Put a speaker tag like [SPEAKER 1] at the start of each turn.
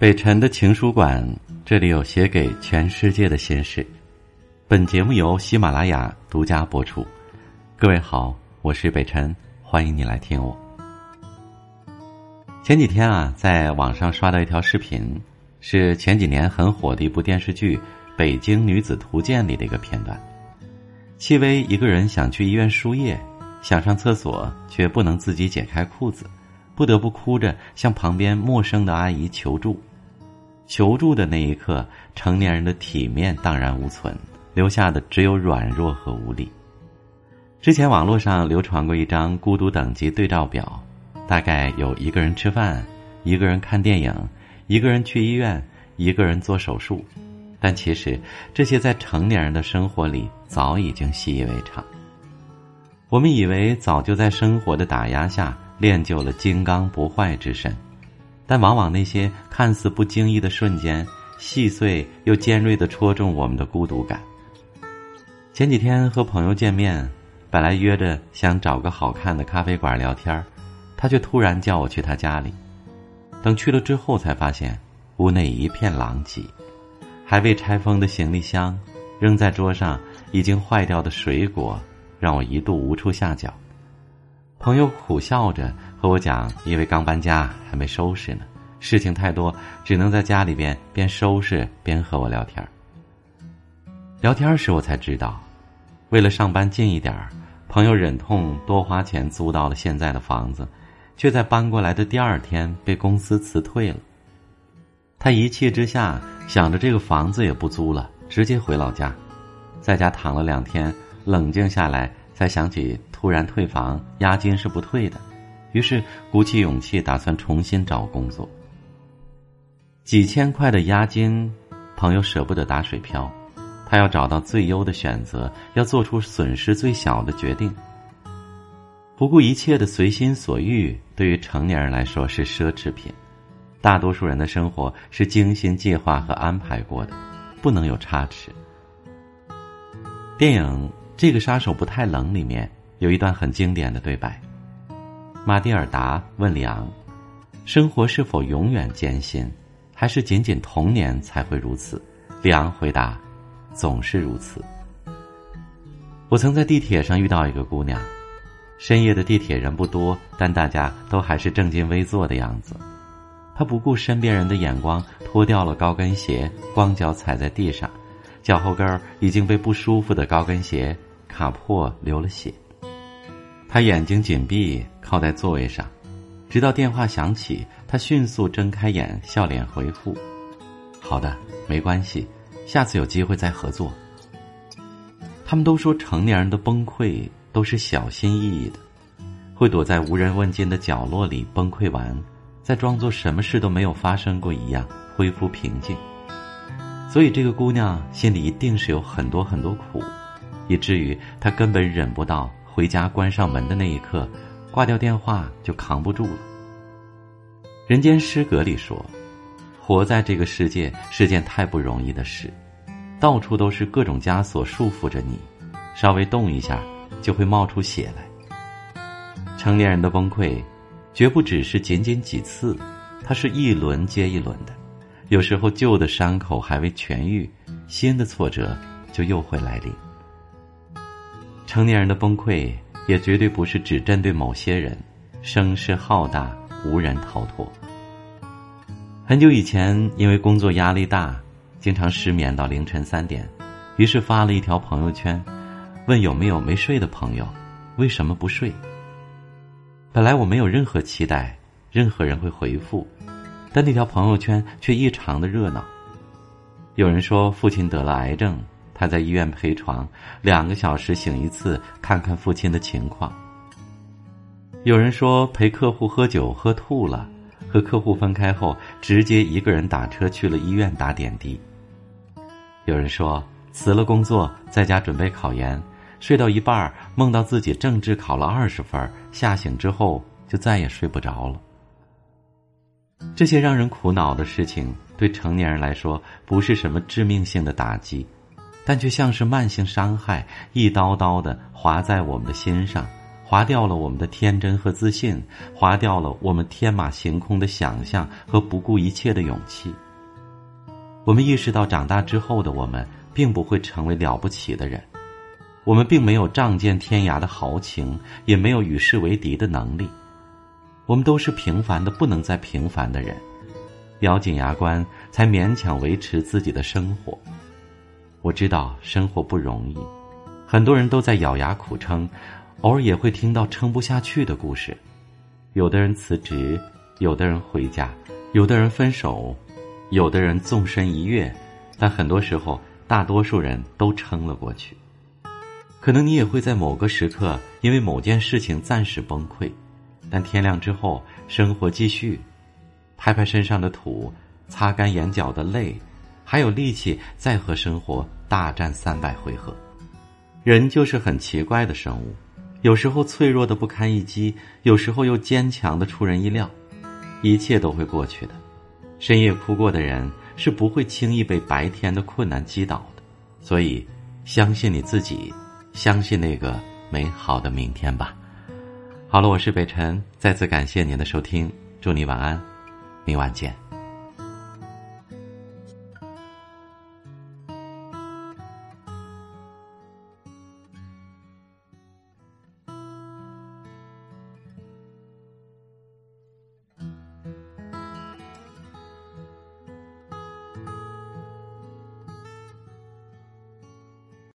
[SPEAKER 1] 北辰的情书馆，这里有写给全世界的心事。本节目由喜马拉雅独家播出。各位好，我是北辰，欢迎你来听我。前几天啊，在网上刷到一条视频，是前几年很火的一部电视剧《北京女子图鉴》里的一个片段。戚薇一个人想去医院输液，想上厕所，却不能自己解开裤子，不得不哭着向旁边陌生的阿姨求助。求助的那一刻，成年人的体面荡然无存，留下的只有软弱和无力。之前网络上流传过一张孤独等级对照表，大概有一个人吃饭，一个人看电影，一个人去医院，一个人做手术。但其实这些在成年人的生活里早已经习以为常。我们以为早就在生活的打压下练就了金刚不坏之身。但往往那些看似不经意的瞬间，细碎又尖锐的戳中我们的孤独感。前几天和朋友见面，本来约着想找个好看的咖啡馆聊天他却突然叫我去他家里。等去了之后，才发现屋内一片狼藉，还未拆封的行李箱，扔在桌上已经坏掉的水果，让我一度无处下脚。朋友苦笑着和我讲：“因为刚搬家，还没收拾呢，事情太多，只能在家里边边收拾边和我聊天。”聊天时我才知道，为了上班近一点朋友忍痛多花钱租到了现在的房子，却在搬过来的第二天被公司辞退了。他一气之下想着这个房子也不租了，直接回老家，在家躺了两天，冷静下来。才想起突然退房，押金是不退的，于是鼓起勇气打算重新找工作。几千块的押金，朋友舍不得打水漂，他要找到最优的选择，要做出损失最小的决定。不顾一切的随心所欲，对于成年人来说是奢侈品，大多数人的生活是精心计划和安排过的，不能有差池。电影。这个杀手不太冷里面有一段很经典的对白。马蒂尔达问里昂：“生活是否永远艰辛，还是仅仅童年才会如此？”里昂回答：“总是如此。”我曾在地铁上遇到一个姑娘，深夜的地铁人不多，但大家都还是正襟危坐的样子。她不顾身边人的眼光，脱掉了高跟鞋，光脚踩在地上，脚后跟已经被不舒服的高跟鞋。卡破流了血，他眼睛紧闭，靠在座位上，直到电话响起，他迅速睁开眼，笑脸回复：“好的，没关系，下次有机会再合作。”他们都说成年人的崩溃都是小心翼翼的，会躲在无人问津的角落里崩溃完，再装作什么事都没有发生过一样恢复平静。所以这个姑娘心里一定是有很多很多苦。以至于她根本忍不到回家关上门的那一刻，挂掉电话就扛不住了。人间失格里说，活在这个世界是件太不容易的事，到处都是各种枷锁束缚着你，稍微动一下就会冒出血来。成年人的崩溃，绝不只是仅仅几次，它是一轮接一轮的。有时候旧的伤口还未痊愈，新的挫折就又会来临。成年人的崩溃也绝对不是只针对某些人，声势浩大，无人逃脱。很久以前，因为工作压力大，经常失眠到凌晨三点，于是发了一条朋友圈，问有没有没睡的朋友，为什么不睡？本来我没有任何期待，任何人会回复，但那条朋友圈却异常的热闹。有人说父亲得了癌症。他在医院陪床，两个小时醒一次，看看父亲的情况。有人说陪客户喝酒喝吐了，和客户分开后，直接一个人打车去了医院打点滴。有人说辞了工作，在家准备考研，睡到一半儿梦到自己政治考了二十分，吓醒之后就再也睡不着了。这些让人苦恼的事情，对成年人来说不是什么致命性的打击。但却像是慢性伤害，一刀刀的划在我们的心上，划掉了我们的天真和自信，划掉了我们天马行空的想象和不顾一切的勇气。我们意识到，长大之后的我们并不会成为了不起的人，我们并没有仗剑天涯的豪情，也没有与世为敌的能力。我们都是平凡的不能再平凡的人，咬紧牙关才勉强维持自己的生活。我知道生活不容易，很多人都在咬牙苦撑。偶尔也会听到撑不下去的故事，有的人辞职，有的人回家，有的人分手，有的人纵身一跃，但很多时候，大多数人都撑了过去。可能你也会在某个时刻因为某件事情暂时崩溃，但天亮之后，生活继续，拍拍身上的土，擦干眼角的泪，还有力气再和生活大战三百回合。人就是很奇怪的生物。有时候脆弱的不堪一击，有时候又坚强的出人意料，一切都会过去的。深夜哭过的人是不会轻易被白天的困难击倒的，所以相信你自己，相信那个美好的明天吧。好了，我是北辰，再次感谢您的收听，祝你晚安，明晚见。